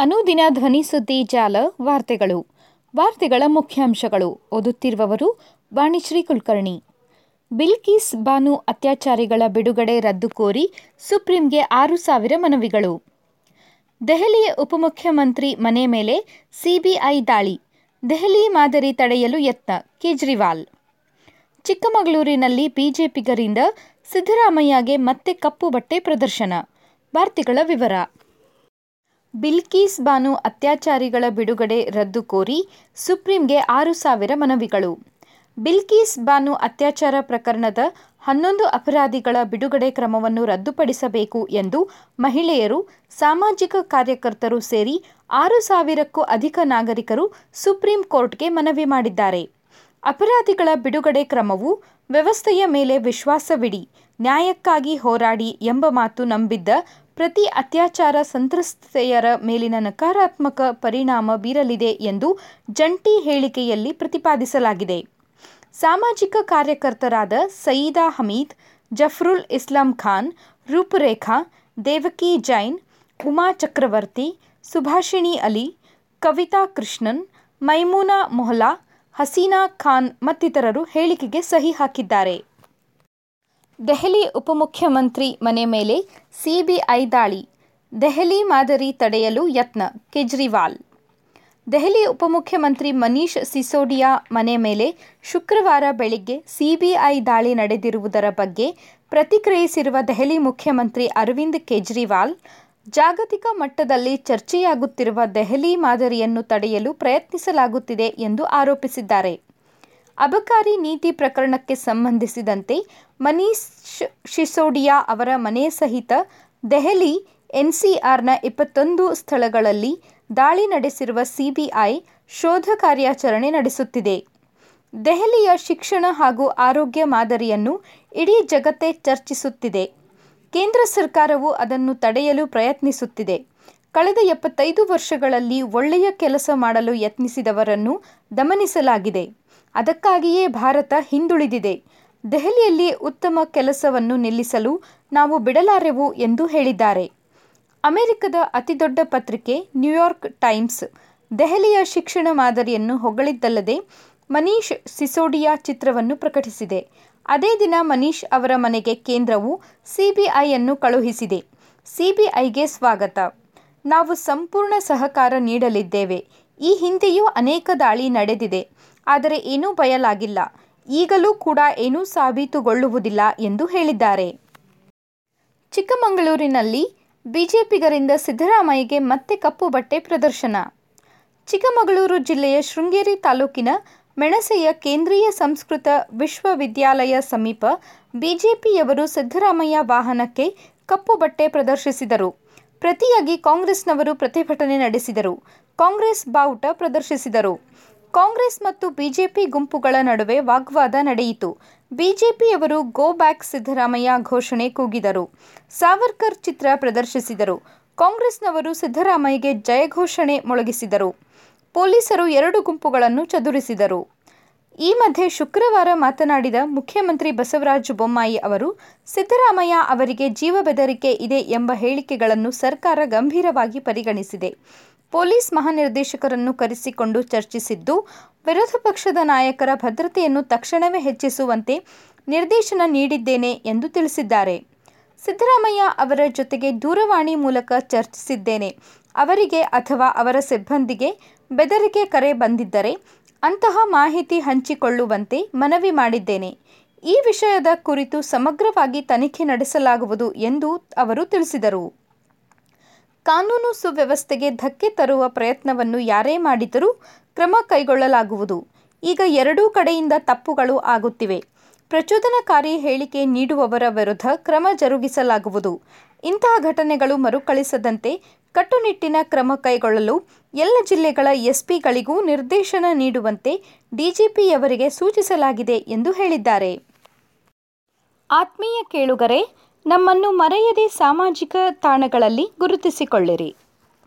ಅನುದಿನ ಧ್ವನಿ ಸುದ್ದಿ ಜಾಲ ವಾರ್ತೆಗಳು. ವಾರ್ತೆಗಳ ಮುಖ್ಯಾಂಶಗಳು. ಓದುತ್ತಿರುವವರು ವಾಣಿಶ್ರೀ ಕುಲಕರ್ಣಿ. ಬಿಲ್ಕಿಸ್ ಬಾನು ಅತ್ಯಾಚಾರಿಗಳ ಬಿಡುಗಡೆ ರದ್ದು ಕೋರಿ ಸುಪ್ರೀಂಗೆ ಆರು ಸಾವಿರ ಮನವಿಗಳು. ದೆಹಲಿಯ ಉಪಮುಖ್ಯಮಂತ್ರಿ ಮನೆ ಮೇಲೆ ಸಿಬಿಐ ದಾಳಿ. ದೆಹಲಿ ಮಾದರಿ ತಡೆಯಲು ಯತ್ನ, ಕೇಜ್ರಿವಾಲ್. ಚಿಕ್ಕಮಗಳೂರಿನಲ್ಲಿ ಬಿಜೆಪಿಗರಿಂದ ಸಿದ್ದರಾಮಯ್ಯಗೆ ಮತ್ತೆ ಕಪ್ಪು ಬಟ್ಟೆ ಪ್ರದರ್ಶನ. ವಾರ್ತೆಗಳ ವಿವರ. ಬಿಲ್ಕಿಸ್ ಬಾನು ಅತ್ಯಾಚಾರಿಗಳ ಬಿಡುಗಡೆ ರದ್ದು ಕೋರಿ ಸುಪ್ರೀಂಗೆ ಆರು ಸಾವಿರ ಮನವಿಗಳು. ಬಿಲ್ಕೀಸ್ ಬಾನು ಅತ್ಯಾಚಾರ ಪ್ರಕರಣದ ಹನ್ನೊಂದು ಅಪರಾಧಿಗಳ ಬಿಡುಗಡೆ ಕ್ರಮವನ್ನು ರದ್ದುಪಡಿಸಬೇಕು ಎಂದು ಮಹಿಳೆಯರು, ಸಾಮಾಜಿಕ ಕಾರ್ಯಕರ್ತರು ಸೇರಿ ಆರು ಸಾವಿರಕ್ಕೂ ಅಧಿಕ ನಾಗರಿಕರು ಸುಪ್ರೀಂ ಕೋರ್ಟ್ಗೆ ಮನವಿ ಮಾಡಿದ್ದಾರೆ. ಅಪರಾಧಿಗಳ ಬಿಡುಗಡೆ ಕ್ರಮವು ವ್ಯವಸ್ಥೆಯ ಮೇಲೆ ವಿಶ್ವಾಸವಿಡಿ, ನ್ಯಾಯಕ್ಕಾಗಿ ಹೋರಾಡಿ ಎಂಬ ಮಾತು ನಂಬಿದ್ದ ಪ್ರತಿ ಅತ್ಯಾಚಾರ ಸಂತ್ರಸ್ತೆಯರ ಮೇಲಿನ ನಕಾರಾತ್ಮಕ ಪರಿಣಾಮ ಬೀರಲಿದೆ ಎಂದು ಜಂಟಿ ಹೇಳಿಕೆಯಲ್ಲಿ ಪ್ರತಿಪಾದಿಸಲಾಗಿದೆ. ಸಾಮಾಜಿಕ ಕಾರ್ಯಕರ್ತರಾದ ಸಯೀದಾ ಹಮೀದ್, ಜಫ್ರುಲ್ ಇಸ್ಲಾಂ ಖಾನ್, ರೂಪುರೇಖಾ, ದೇವಕಿ ಜೈನ್, ಉಮಾ ಚಕ್ರವರ್ತಿ, ಸುಭಾಷಿಣಿ ಅಲಿ, ಕವಿತಾ ಕೃಷ್ಣನ್, ಮೈಮೂನಾ ಮೊಹ್ಲಾ, ಹಸೀನಾ ಖಾನ್ ಮತ್ತಿತರರು ಹೇಳಿಕೆಗೆ ಸಹಿ ಹಾಕಿದ್ದಾರೆ. ದೆಹಲಿ ಉಪಮುಖ್ಯಮಂತ್ರಿ ಮನೆ ಮೇಲೆ ಸಿಬಿಐ ದಾಳಿ, ದೆಹಲಿ ಮಾದರಿ ತಡೆಯಲು ಯತ್ನ, ಕೇಜ್ರಿವಾಲ್. ದೆಹಲಿ ಉಪಮುಖ್ಯಮಂತ್ರಿ ಮನೀಶ್ ಸಿಸೋಡಿಯಾ ಮನೆ ಮೇಲೆ ಶುಕ್ರವಾರ ಬೆಳಿಗ್ಗೆ ಸಿಬಿಐ ದಾಳಿ ನಡೆದಿರುವುದರ ಬಗ್ಗೆ ಪ್ರತಿಕ್ರಿಯಿಸಿರುವ ದೆಹಲಿ ಮುಖ್ಯಮಂತ್ರಿ ಅರವಿಂದ್ ಕೇಜ್ರಿವಾಲ್, ಜಾಗತಿಕ ಮಟ್ಟದಲ್ಲಿ ಚರ್ಚೆಯಾಗುತ್ತಿರುವ ದೆಹಲಿ ಮಾದರಿಯನ್ನು ತಡೆಯಲು ಪ್ರಯತ್ನಿಸಲಾಗುತ್ತಿದೆ ಎಂದು ಆರೋಪಿಸಿದ್ದಾರೆ. ಅಬಕಾರಿ ನೀತಿ ಪ್ರಕರಣಕ್ಕೆ ಸಂಬಂಧಿಸಿದಂತೆ ಮನೀಶ್ ಸಿಸೋಡಿಯಾ ಅವರ ಮನೆ ಸಹಿತ ದೆಹಲಿ ಎನ್ಸಿಆರ್ನ ಇಪ್ಪತ್ತೊಂದು ಸ್ಥಳಗಳಲ್ಲಿ ದಾಳಿ ನಡೆಸಿರುವ ಸಿಬಿಐ ಶೋಧ ಕಾರ್ಯಾಚರಣೆ ನಡೆಸುತ್ತಿದೆ. ದೆಹಲಿಯ ಶಿಕ್ಷಣ ಹಾಗೂ ಆರೋಗ್ಯ ಮಾದರಿಯನ್ನು ಇಡೀ ಜಗತ್ತೇ ಚರ್ಚಿಸುತ್ತಿದೆ. ಕೇಂದ್ರ ಸರ್ಕಾರವು ಅದನ್ನು ತಡೆಯಲು ಪ್ರಯತ್ನಿಸುತ್ತಿದೆ. ಕಳೆದ ಎಪ್ಪತ್ತೈದು ವರ್ಷಗಳಲ್ಲಿ ಒಳ್ಳೆಯ ಕೆಲಸ ಮಾಡಲು ಯತ್ನಿಸಿದವರನ್ನು ದಮನಿಸಲಾಗಿದೆ. ಅದಕ್ಕಾಗಿಯೇ ಭಾರತ ಹಿಂದುಳಿದಿದೆ. ದೆಹಲಿಯಲ್ಲಿ ಉತ್ತಮ ಕೆಲಸವನ್ನು ನಿಲ್ಲಿಸಲು ನಾವು ಬಿಡಲಾರೆವು ಎಂದು ಹೇಳಿದ್ದಾರೆ. ಅಮೆರಿಕದ ಅತಿದೊಡ್ಡ ಪತ್ರಿಕೆ ನ್ಯೂಯಾರ್ಕ್ ಟೈಮ್ಸ್ ದೆಹಲಿಯ ಶಿಕ್ಷಣ ಮಾದರಿಯನ್ನು ಹೊಗಳಿದ್ದಲ್ಲದೆ ಮನೀಶ್ ಸಿಸೋಡಿಯಾ ಚಿತ್ರವನ್ನು ಪ್ರಕಟಿಸಿದೆ. ಅದೇ ದಿನ ಮನೀಶ್ ಅವರ ಮನೆಗೆ ಕೇಂದ್ರವು ಸಿಬಿಐಯನ್ನು ಕಳುಹಿಸಿದೆ. ಸಿಬಿಐಗೆ ಸ್ವಾಗತ. ನಾವು ಸಂಪೂರ್ಣ ಸಹಕಾರ ನೀಡಲಿದ್ದೇವೆ. ಈ ಹಿಂದೆಯೂ ಅನೇಕ ದಾಳಿ ನಡೆದಿದೆ. ಆದರೆ ಏನೂ ಬಯಲಾಗಿಲ್ಲ. ಈಗಲೂ ಕೂಡ ಏನೂ ಸಾಬೀತುಗೊಳ್ಳುವುದಿಲ್ಲ ಎಂದು ಹೇಳಿದ್ದಾರೆ. ಚಿಕ್ಕಮಗಳೂರಿನಲ್ಲಿ ಬಿಜೆಪಿಗರಿಂದ ಸಿದ್ದರಾಮಯ್ಯಗೆ ಮತ್ತೆ ಕಪ್ಪು ಬಟ್ಟೆ ಪ್ರದರ್ಶನ. ಚಿಕ್ಕಮಗಳೂರು ಜಿಲ್ಲೆಯ ಶೃಂಗೇರಿ ತಾಲೂಕಿನ ಮೆಣಸೆಯ ಕೇಂದ್ರೀಯ ಸಂಸ್ಕೃತ ವಿಶ್ವವಿದ್ಯಾಲಯ ಸಮೀಪ ಬಿಜೆಪಿಯವರು ಸಿದ್ದರಾಮಯ್ಯ ವಾಹನಕ್ಕೆ ಕಪ್ಪು ಬಟ್ಟೆ ಪ್ರದರ್ಶಿಸಿದರು. ಪ್ರತಿಯಾಗಿ ಕಾಂಗ್ರೆಸ್ನವರು ಪ್ರತಿಭಟನೆ ನಡೆಸಿದರು. ಕಾಂಗ್ರೆಸ್ ಬಾವುಟ ಪ್ರದರ್ಶಿಸಿದರು. ಕಾಂಗ್ರೆಸ್ ಮತ್ತು ಬಿಜೆಪಿ ಗುಂಪುಗಳ ನಡುವೆ ವಾಗ್ವಾದ ನಡೆಯಿತು. ಬಿಜೆಪಿಯವರು ಗೋ ಬ್ಯಾಕ್ ಸಿದ್ದರಾಮಯ್ಯ ಘೋಷಣೆ ಕೂಗಿದರು. ಸಾವರ್ಕರ್ ಚಿತ್ರ ಪ್ರದರ್ಶಿಸಿದರು. ಕಾಂಗ್ರೆಸ್ನವರು ಸಿದ್ದರಾಮಯ್ಯಗೆ ಜಯ ಘೋಷಣೆ ಮೊಳಗಿಸಿದರು. ಪೊಲೀಸರು ಎರಡು ಗುಂಪುಗಳನ್ನು ಚದುರಿಸಿದರು. ಈ ಮಧ್ಯೆ ಶುಕ್ರವಾರ ಮಾತನಾಡಿದ ಮುಖ್ಯಮಂತ್ರಿ ಬಸವರಾಜ ಬೊಮ್ಮಾಯಿ ಅವರು, ಸಿದ್ದರಾಮಯ್ಯ ಅವರಿಗೆ ಜೀವ ಬೆದರಿಕೆ ಇದೆ ಎಂಬ ಹೇಳಿಕೆಗಳನ್ನು ಸರ್ಕಾರ ಗಂಭೀರವಾಗಿ ಪರಿಗಣಿಸಿದೆ. ಪೊಲೀಸ್ ಮಹಾನಿರ್ದೇಶಕರನ್ನು ಕರೆಸಿಕೊಂಡು ಚರ್ಚಿಸಿದ್ದು, ವಿರೋಧ ಪಕ್ಷದ ನಾಯಕರ ಭದ್ರತೆಯನ್ನು ತಕ್ಷಣವೇ ಹೆಚ್ಚಿಸುವಂತೆ ನಿರ್ದೇಶನ ನೀಡಿದ್ದೇನೆ ಎಂದು ತಿಳಿಸಿದ್ದಾರೆ. ಸಿದ್ದರಾಮಯ್ಯ ಅವರ ಜೊತೆಗೆ ದೂರವಾಣಿ ಮೂಲಕ ಚರ್ಚಿಸಿದ್ದೇನೆ. ಅವರಿಗೆ ಅಥವಾ ಅವರ ಸಿಬ್ಬಂದಿಗೆ ಬೆದರಿಕೆ ಕರೆ ಬಂದಿದ್ದರೆ ಅಂತಹ ಮಾಹಿತಿ ಹಂಚಿಕೊಳ್ಳುವಂತೆ ಮನವಿ ಮಾಡಿದ್ದೇನೆ. ಈ ವಿಷಯದ ಕುರಿತು ಸಮಗ್ರವಾಗಿ ತನಿಖೆ ನಡೆಸಲಾಗುವುದು ಎಂದು ಅವರು ತಿಳಿಸಿದರು. ಕಾನೂನು ಸುವ್ಯವಸ್ಥೆಗೆ ಧಕ್ಕೆ ತರುವ ಪ್ರಯತ್ನವನ್ನು ಯಾರೇ ಮಾಡಿದರೂ ಕ್ರಮ ಕೈಗೊಳ್ಳಲಾಗುವುದು. ಈಗ ಎರಡೂ ಕಡೆಯಿಂದ ತಪ್ಪುಗಳು ಆಗುತ್ತಿವೆ. ಪ್ರಚೋದನಕಾರಿ ಹೇಳಿಕೆ ನೀಡುವವರ ವಿರುದ್ಧ ಕ್ರಮ ಜರುಗಿಸಲಾಗುವುದು. ಇಂತಹ ಘಟನೆಗಳು ಮರುಕಳಿಸದಂತೆ ಕಟ್ಟುನಿಟ್ಟಿನ ಕ್ರಮ ಕೈಗೊಳ್ಳಲು ಎಲ್ಲ ಜಿಲ್ಲೆಗಳ ಎಸ್ಪಿಗಳಿಗೂ ನಿರ್ದೇಶನ ನೀಡುವಂತೆ ಡಿಜಿಪಿಯವರಿಗೆ ಸೂಚಿಸಲಾಗಿದೆ ಎಂದು ಹೇಳಿದ್ದಾರೆ. ಆತ್ಮೀಯ ಕೇಳುಗರೆ ನಮ್ಮನ್ನು ಮರೆಯದೆ ಸಾಮಾಜಿಕ ತಾಣಗಳಲ್ಲಿ ಗುರುತಿಸಿಕೊಳ್ಳಿರಿ.